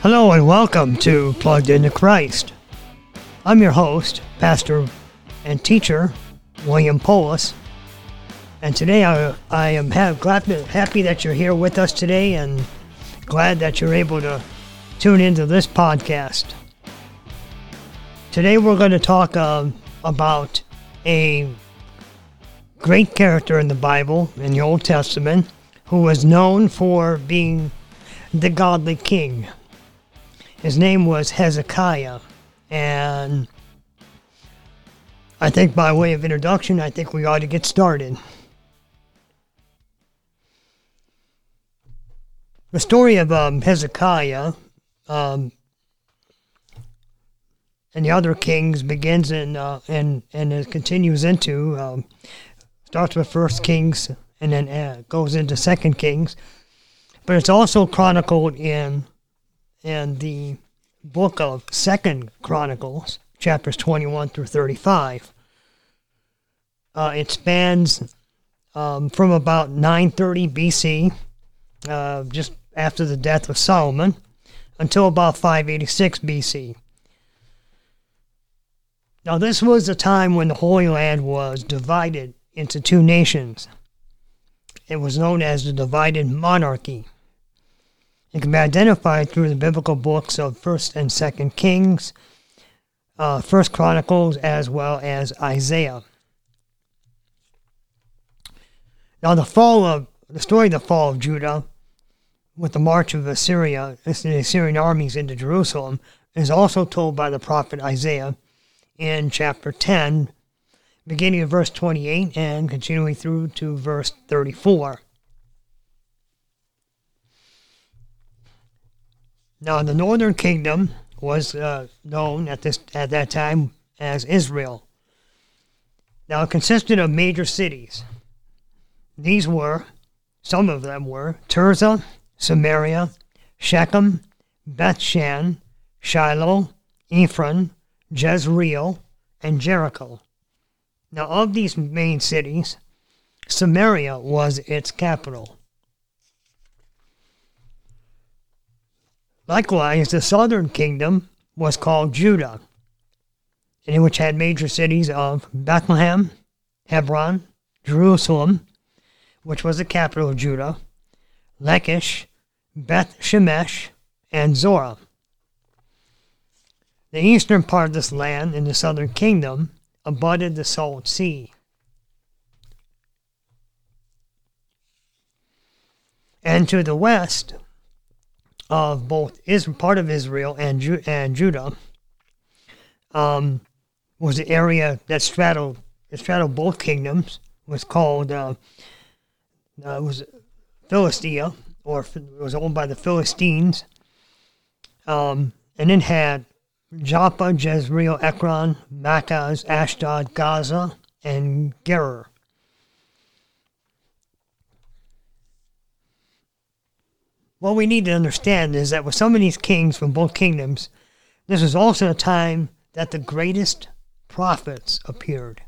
Hello and welcome to Plugged into Christ. I'm your host, pastor and teacher, William Polis. And today I, I am glad, happy that you're here with us today and glad that you're able to tune into this podcast. Today we're going to talk uh, about a great character in the Bible, in the Old Testament, who was known for being the godly king. His name was Hezekiah. And I think by way of introduction, I think we ought to get started. The story of um, Hezekiah um, and the other kings begins in, uh, and and it continues into um, starts with First Kings and then uh, goes into Second Kings, but it's also chronicled in in the book of Second Chronicles, chapters 21 through 35. Uh, it spans um, from about 930 BC, uh, just after the death of Solomon, until about 586 BC. Now, this was a time when the Holy Land was divided into two nations. It was known as the divided monarchy. It can be identified through the biblical books of First and Second Kings, uh, First Chronicles, as well as Isaiah. Now, the fall of the story of the fall of Judah, with the march of Assyria, the Assyrian armies into Jerusalem, is also told by the prophet Isaiah in chapter 10, beginning of verse 28 and continuing through to verse 34. Now, the northern kingdom was uh, known at this at that time as Israel. Now, it consisted of major cities. These were, some of them were Tirzah, Samaria, Shechem, Bethshan, Shiloh, Ephraim, Jezreel, and Jericho. Now, of these main cities, Samaria was its capital. Likewise, the southern kingdom was called Judah, in which had major cities of Bethlehem, Hebron, Jerusalem, which was the capital of Judah, Lachish, Beth Shemesh, and Zorah. The eastern part of this land in the southern kingdom abutted the Salt Sea. And to the west of both is part of Israel and Ju- and Judah um, was the area that straddled straddled both kingdoms was called uh, uh, was Philistia or was owned by the Philistines, um, and then had Joppa, Jezreel, Ekron, Makaz, Ashdod, Gaza, and Gerar. What we need to understand is that with of these kings from both kingdoms, this was also a time that the greatest prophets appeared.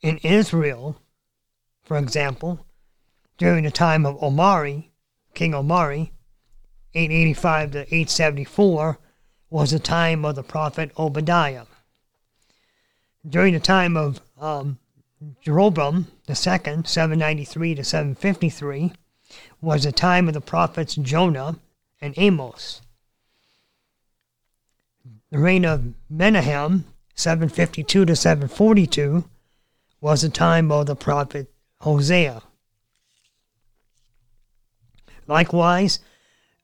In Israel, for example, during the time of Omari, King Omari, 885 to 874, was the time of the prophet Obadiah. During the time of um, Jeroboam II, 793 to 753, was the time of the prophets Jonah and Amos. The reign of Menahem, 752 to 742, was the time of the prophet Hosea. Likewise,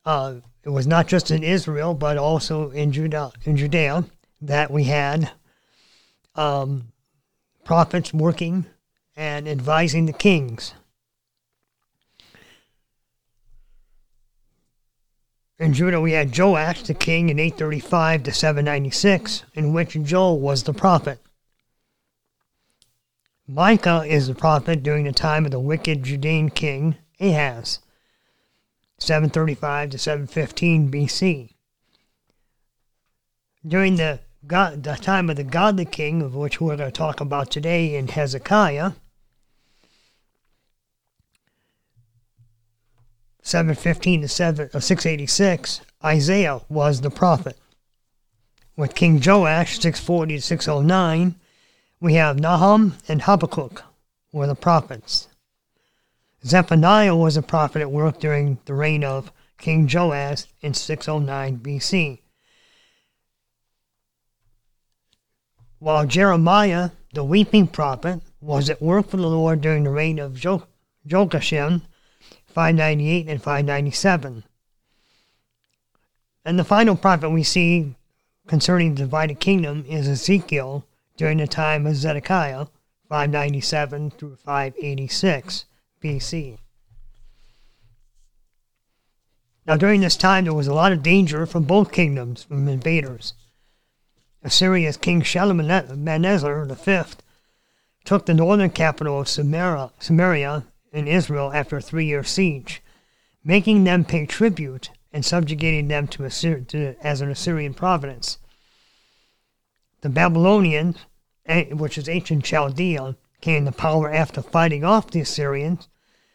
uh, it was not just in Israel, but also in Judah, in Judea, that we had um, prophets working and advising the kings. In Judah, we had Joash, the king, in 835 to 796, in which Joel was the prophet. Micah is the prophet during the time of the wicked Judean king Ahaz, 735 to 715 BC. During the, God, the time of the godly king, of which we're going to talk about today in Hezekiah, 715 to 7, uh, 686, Isaiah was the prophet. With King Joash, 640 to 609, we have Nahum and Habakkuk were the prophets. Zephaniah was a prophet at work during the reign of King Joash in 609 BC. While Jeremiah, the weeping prophet, was at work for the Lord during the reign of jo- 598 and 597. And the final prophet we see concerning the divided kingdom is Ezekiel during the time of Zedekiah, 597 through 586 BC. Now, during this time, there was a lot of danger from both kingdoms from invaders. Assyria's king Shalmaneser V took the northern capital of Samaria, Samaria in Israel after a three year siege, making them pay tribute and subjugating them to, Assur- to as an Assyrian province. The Babylonians, eh, which is ancient Chaldea, came to power after fighting off the Assyrians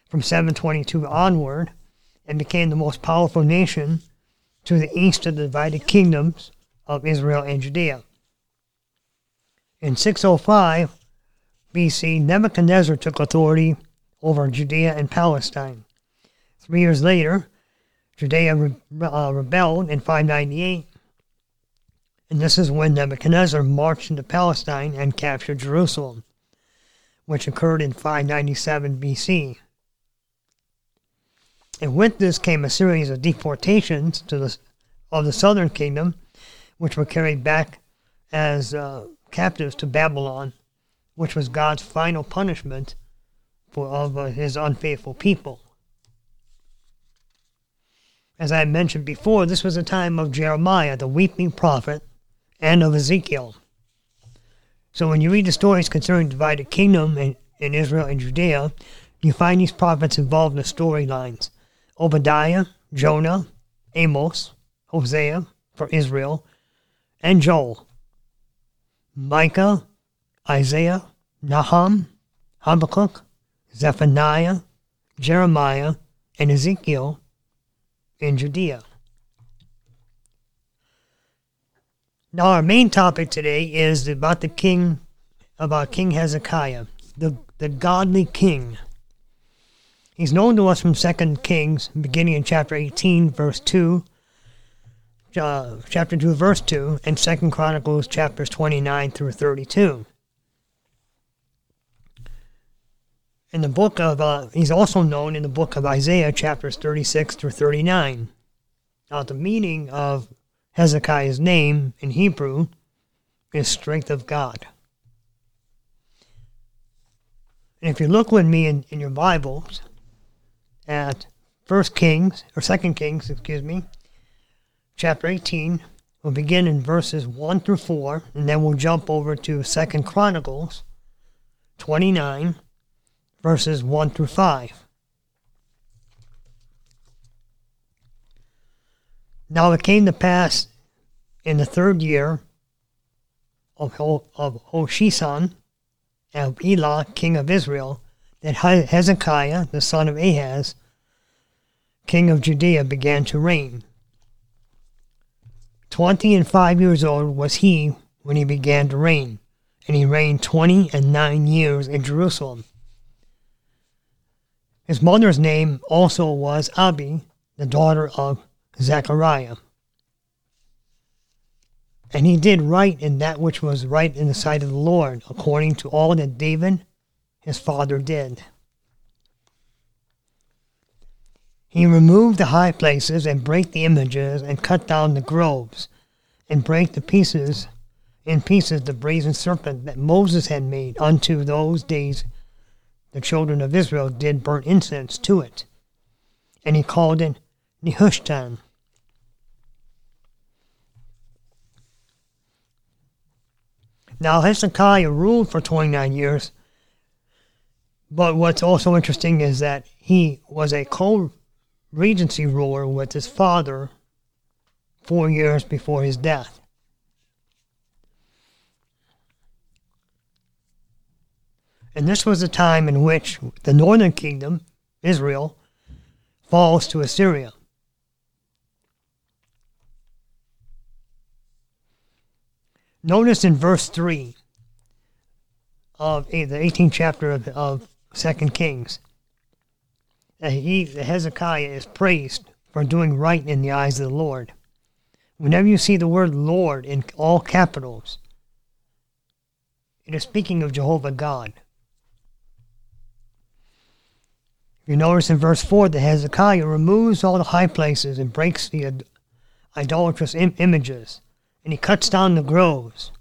from 722 onward and became the most powerful nation to the east of the divided kingdoms of Israel and Judea. In 605 BC, Nebuchadnezzar took authority over Judea and Palestine. Three years later, Judea re- uh, rebelled in 598, and this is when Nebuchadnezzar marched into Palestine and captured Jerusalem, which occurred in 597 BC. And with this came a series of deportations to the, of the southern kingdom, which were carried back as uh, captives to Babylon, which was God's final punishment for of uh, his unfaithful people. As I mentioned before, this was a time of Jeremiah, the weeping prophet, and of Ezekiel. So when you read the stories concerning the divided kingdom in, in Israel and Judea, you find these prophets involved in the storylines. Obadiah, Jonah, Amos, Hosea for Israel, and Joel. Micah, Isaiah, Nahum, Habakkuk, Zephaniah, Jeremiah, and Ezekiel in Judea. Now, our main topic today is about the king, about King Hezekiah, the, the godly king. He's known to us from 2 Kings, beginning in chapter 18, verse 2, uh, chapter 2, verse 2, and 2 Chronicles, chapters 29 through 32. In the book of, uh, he's also known in the book of Isaiah, chapters 36 through 39. Now, the meaning of Hezekiah's name in Hebrew is strength of God. And if you look with me in, in your Bibles at First Kings, or Second Kings, excuse me, chapter 18, we'll begin in verses 1 through 4, and then we'll jump over to Second Chronicles 29, verses 1 through 5. Now it came to pass in the third year of, Ho- of Hoshea son, of Elah, king of Israel, that Hezekiah, the son of Ahaz, king of Judea, began to reign. Twenty and five years old was he when he began to reign, and he reigned twenty and nine years in Jerusalem. His mother's name also was Abi, the daughter of Zechariah. And he did right in that which was right in the sight of the Lord, according to all that David, his father, did. He removed the high places and brake the images and cut down the groves and brake the pieces in pieces the brazen serpent that Moses had made unto those days the children of Israel did burn incense to it. And he called it Nehushtan. Now Hezekiah ruled for 29 years, but what's also interesting is that he was a co-regency ruler with his father four years before his death. And this was a time in which the northern kingdom, Israel, falls to Assyria. Notice in verse 3 of the 18th chapter of, of 2 Kings that he, that Hezekiah is praised for doing right in the eyes of the Lord. Whenever you see the word Lord in all capitals, it is speaking of Jehovah God. You notice in verse 4 that Hezekiah removes all the high places and breaks the idolatrous Im- images, and he cuts down the groves,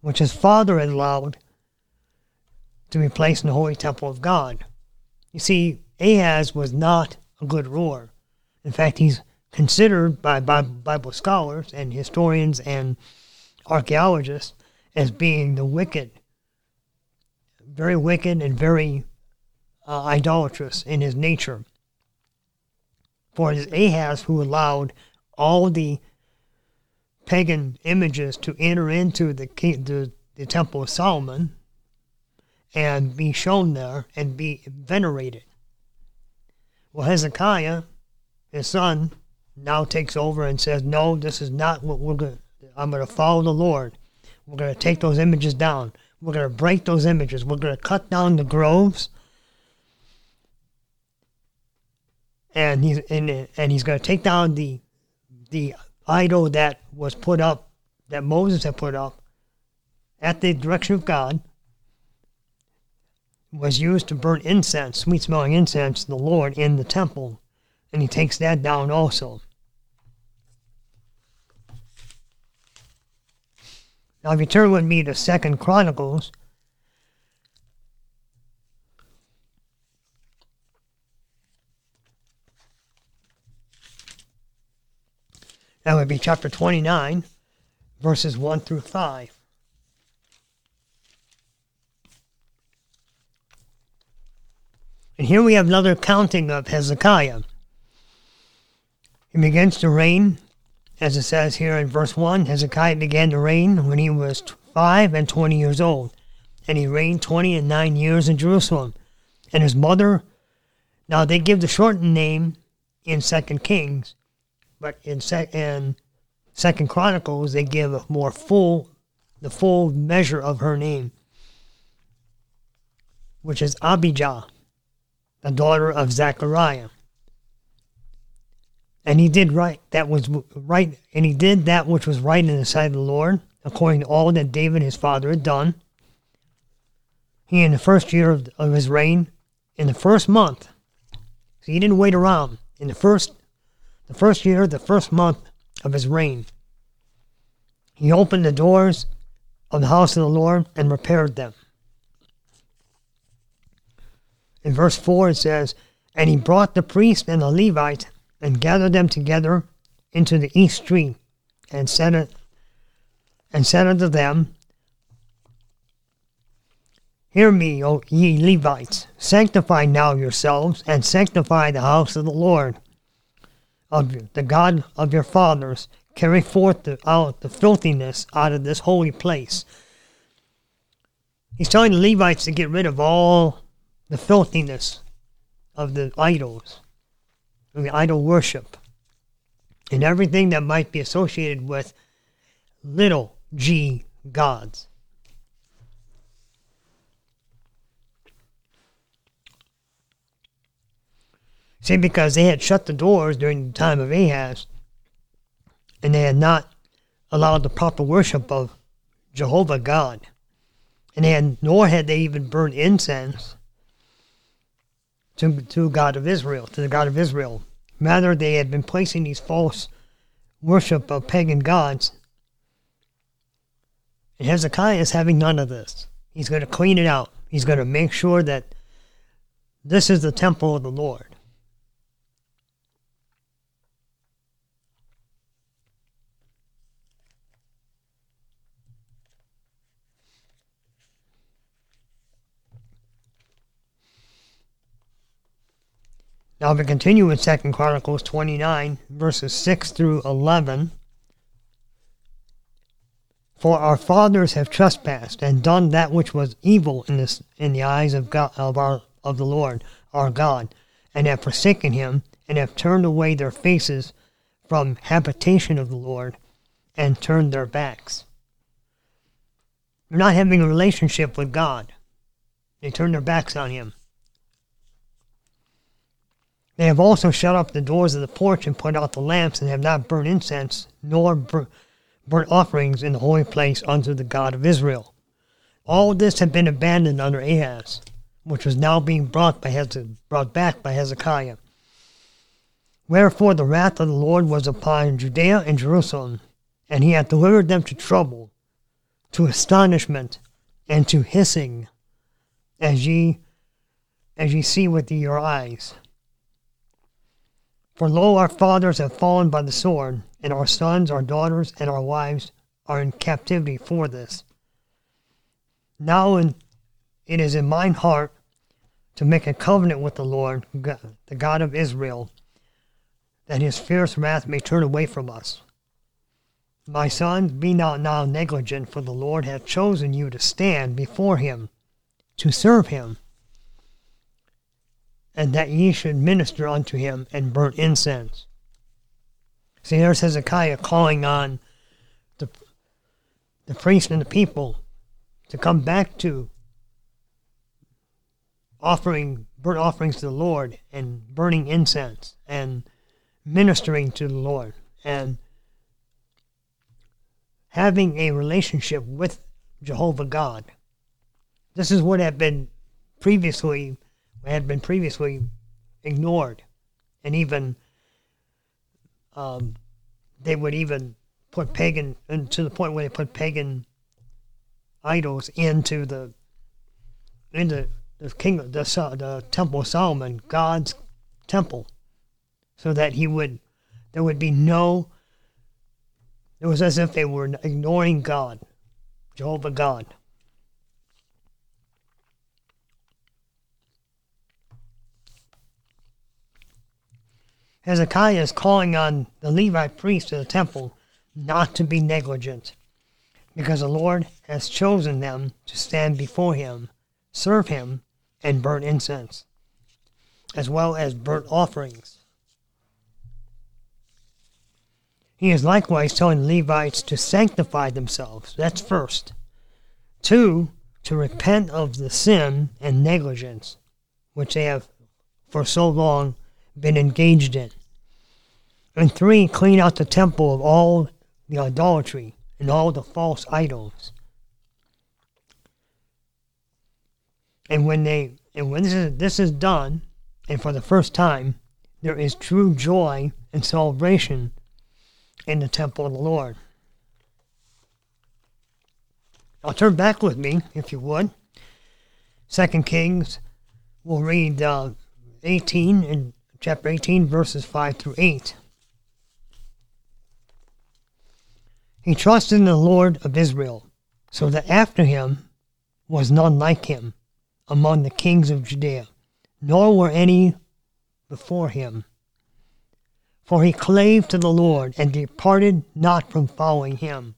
which his father had allowed to be placed in the holy temple of God. You see, Ahaz was not a good ruler. In fact, he's considered by Bible scholars and historians and archaeologists as being the wicked, very wicked and very uh, idolatrous in his nature. For it is Ahaz who allowed all the pagan images to enter into the, the, the Temple of Solomon and be shown there and be venerated. Well, Hezekiah, his son, now takes over and says, No, this is not what we're going to. I'm going to follow the Lord. We're going to take those images down. We're going to break those images. We're going to cut down the groves and he's and, and he's going to take down the the idol that was put up that Moses had put up at the direction of God was used to burn incense, sweet smelling incense to the Lord in the temple, and he takes that down also. Now, if you turn with me to Second Chronicles, That would be chapter 29, verses 1 through 5. And here we have another counting of Hezekiah. He begins to reign, as it says here in verse 1 Hezekiah began to reign when he was 5 and 20 years old, and he reigned 20 and 9 years in Jerusalem. And his mother, now they give the shortened name in Second Kings, but in, sec- in Second Chronicles, they give a more full, the full measure of her name, which is Abijah, the daughter of Zechariah. And he did right that was right, and he did that which was right in the sight of the Lord, according to all that David his father had done. He, in the first year of, of his reign, in the first month, so he didn't wait around. In the first the first year, the first month of his reign. He opened the doors of the house of the Lord and repaired them. In verse 4 it says, And he brought the priest and the Levite and gathered them together into the east street and said and said unto them, Hear me, O ye Levites, sanctify now yourselves, and sanctify the house of the Lord, of the God of your fathers, carry forth the, out the filthiness out of this holy place. He's telling the Levites to get rid of all the filthiness of the idols, of the idol worship, and everything that might be associated with little g gods. See, because they had shut the doors during the time of Ahaz, and they had not allowed the proper worship of Jehovah God, and they had, nor had they even burned incense to, to God of Israel, to the God of Israel. Rather, they had been placing these false worship of pagan gods. And Hezekiah is having none of this. He's going to clean it out. He's going to make sure that this is the temple of the Lord. Now, we continue in Second Chronicles 29, verses 6 through 11, for our fathers have trespassed and done that which was evil in, this, in the eyes of, God, of, our, of the Lord our God, and have forsaken him, and have turned away their faces from habitation of the Lord, and turned their backs. They're not having a relationship with God. They turn their backs on Him. They have also shut up the doors of the porch and put out the lamps, and have not burned incense, nor burnt offerings in the holy place unto the God of Israel. All this had been abandoned under Ahaz, which was now being brought, by Heze- brought back by Hezekiah. Wherefore the wrath of the Lord was upon Judea and Jerusalem, and he hath delivered them to trouble, to astonishment, and to hissing, as ye as ye see with your eyes. For lo, our fathers have fallen by the sword, and our sons, our daughters, and our wives are in captivity for this. Now it is in mine heart to make a covenant with the Lord, the God of Israel, that his fierce wrath may turn away from us. My sons, be not now negligent, for the Lord hath chosen you to stand before him, to serve him and that ye should minister unto him and burn incense. See, there's Hezekiah calling on the, the priest and the people to come back to offering burnt offerings to the Lord and burning incense and ministering to the Lord and having a relationship with Jehovah God. This is what had been previously had been previously ignored, and even um, they would even put pagan, and to the point where they put pagan idols into the into the king the the temple of Solomon, God's temple, so that he would there would be no. It was as if they were ignoring God, Jehovah God. Hezekiah is calling on the Levite priests of the temple not to be negligent, because the Lord has chosen them to stand before him, serve him, and burn incense, as well as burnt offerings. He is likewise telling the Levites to sanctify themselves. That's first. Two, to repent of the sin and negligence which they have for so long been engaged in. And three, clean out the temple of all the idolatry and all the false idols. And when they and when this is, this is done, and for the first time, there is true joy and celebration in the temple of the Lord. I'll turn back with me, if you would. Second Kings, we'll read uh, 18 and chapter 18, verses 5 through 8. He trusted in the Lord of Israel, so that after him was none like him among the kings of Judea, nor were any before him. For he clave to the Lord and departed not from following him,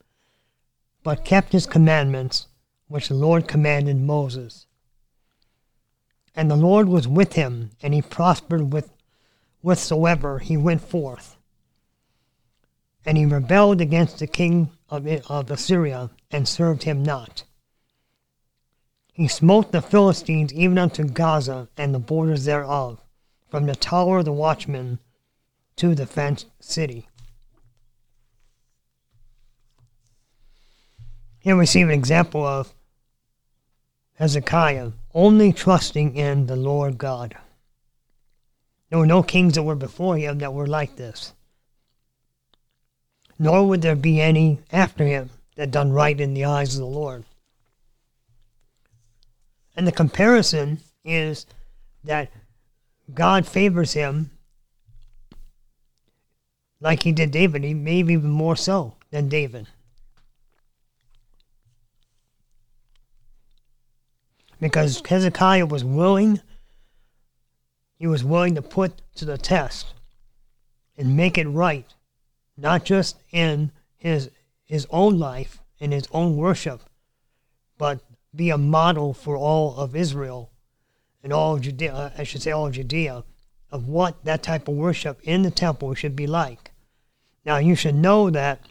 but kept his commandments, which the Lord commanded Moses. And the Lord was with him, and he prospered with whithersoever he went forth. And he rebelled against the king of, of Assyria, and served him not. He smote the Philistines even unto Gaza and the borders thereof, from the tower of the watchman to the fenced city. Here we see an example of Hezekiah only trusting in the Lord God. There were no kings that were before him that were like this. Nor would there be any after him that done right in the eyes of the Lord. And the comparison is that God favors him like he did David, he maybe even more so than David. Because Hezekiah was willing he was willing to put to the test and make it right, not just in his his own life and his own worship, but be a model for all of Israel and all of Judea, uh, I should say all of Judea, of what that type of worship in the temple should be like. Now you should know that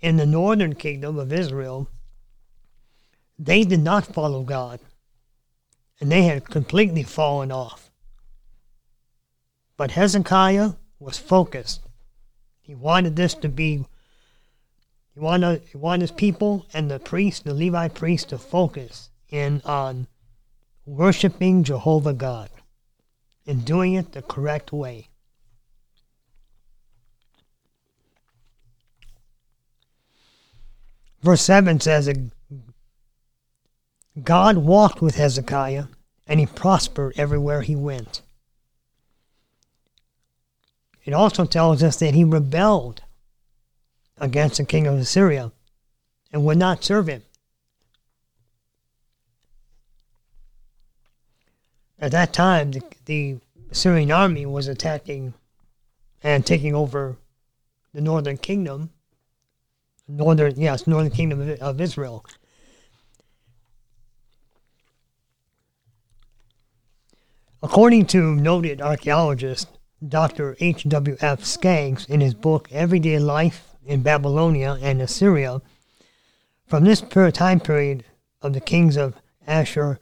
in the northern kingdom of Israel, they did not follow God, and they had completely fallen off. But Hezekiah was focused. He wanted this to be, he wanted, he wanted his people and the priest, the Levite priest, to focus in on worshiping Jehovah God and doing it the correct way. Verse 7 says, God walked with Hezekiah, and he prospered everywhere he went. It also tells us that he rebelled against the king of Assyria and would not serve him. At that time, the, the Assyrian army was attacking and taking over the northern kingdom, northern yes, northern kingdom of, Israel. According to noted archaeologist Dr. H.W.F. Saggs in his book Everyday Life in Babylonia and Assyria, from this time period of the kings of Ashur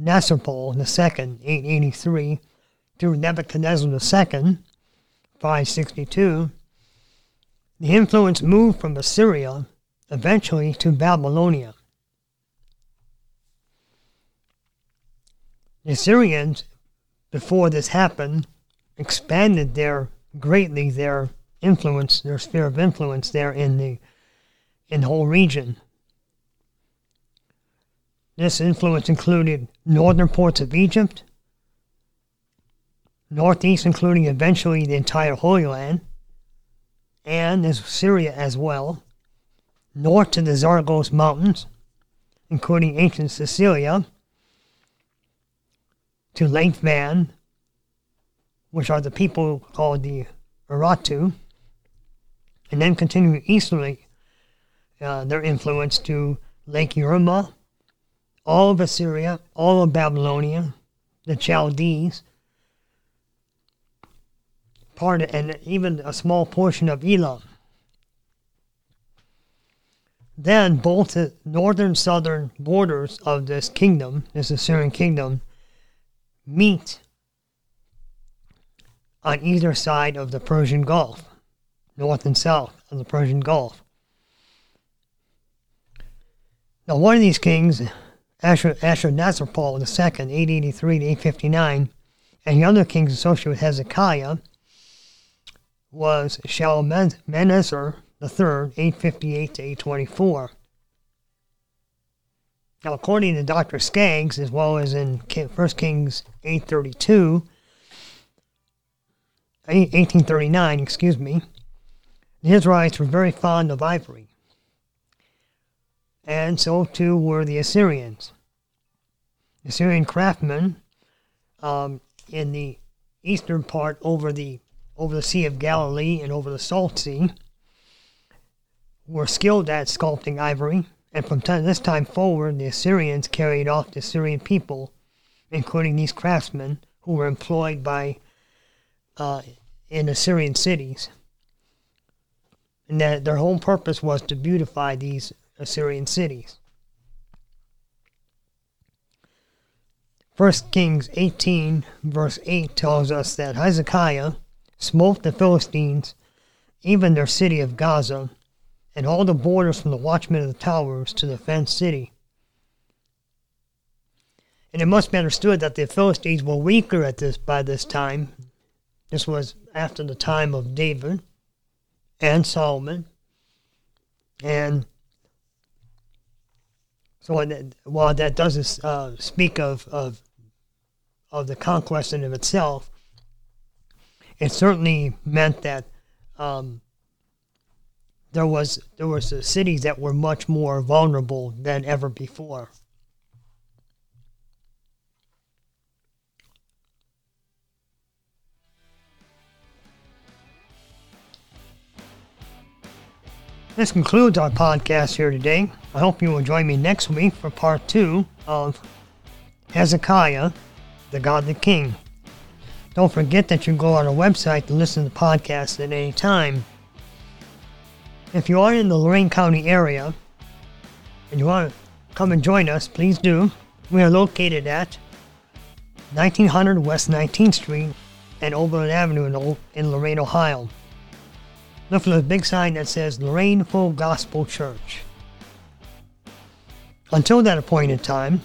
Nasrpol II, 883, to Nebuchadnezzar II, 562, the influence moved from Assyria eventually to Babylonia. The Assyrians, before this happened, expanded their greatly their influence, their sphere of influence there in the in the whole region. This influence included northern ports of Egypt, northeast, including eventually the entire Holy Land, and as Syria as well, north to the Zagros Mountains, including ancient Sicilia, to Lake Van, which are the people called the Urartu, and then continuing easterly, uh, their influence to Lake Urmia, all of Assyria, all of Babylonia, the Chaldees, part of, and even a small portion of Elam. Then both the northern southern borders of this kingdom, this Assyrian kingdom, meet on either side of the Persian Gulf, north and south of the Persian Gulf. Now, one of these kings Ashur, Ashurnasirpal II, 883 to 859, and the other kings associated with Hezekiah was Shalmaneser III, 858 to 824. Now, according to Dr. Saggs, as well as in 1 Kings 832, 1839, excuse me, the Israelites were very fond of ivory and so too were the Assyrians. Assyrian craftsmen um, in the eastern part over the over the Sea of Galilee and over the Salt Sea were skilled at sculpting ivory, and from this time forward, the Assyrians carried off the Assyrian people, including these craftsmen who were employed by uh, in Assyrian cities, and that their whole purpose was to beautify these Assyrian cities. 1 Kings 18, verse 8 tells us that Hezekiah smote the Philistines, even their city of Gaza, and all the borders from the watchmen of the towers to the fenced city. And it must be understood that the Philistines were weaker at this by this time. This was after the time of David and Solomon. And so while that doesn't uh, speak of, of of the conquest in of itself, it certainly meant that um, there was there was cities that were much more vulnerable than ever before. This concludes our podcast here today. I hope you will join me next week for part two of Hezekiah, the Godly King. Don't forget that you go on our website to listen to the podcast at any time. If you are in the Lorain County area and you want to come and join us, please do. We are located at 1900 West 19th Street and Oberlin Avenue in, in Lorain, Ohio. Look for the big sign that says Lorain Full Gospel Church. Until that appointed time,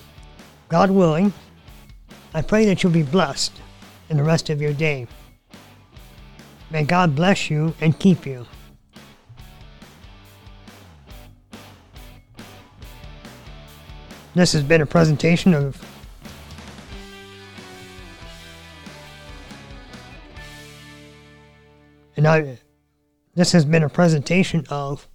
God willing, I pray that you'll be blessed in the rest of your day. May God bless you and keep you. This has been a presentation of and I this has been a presentation of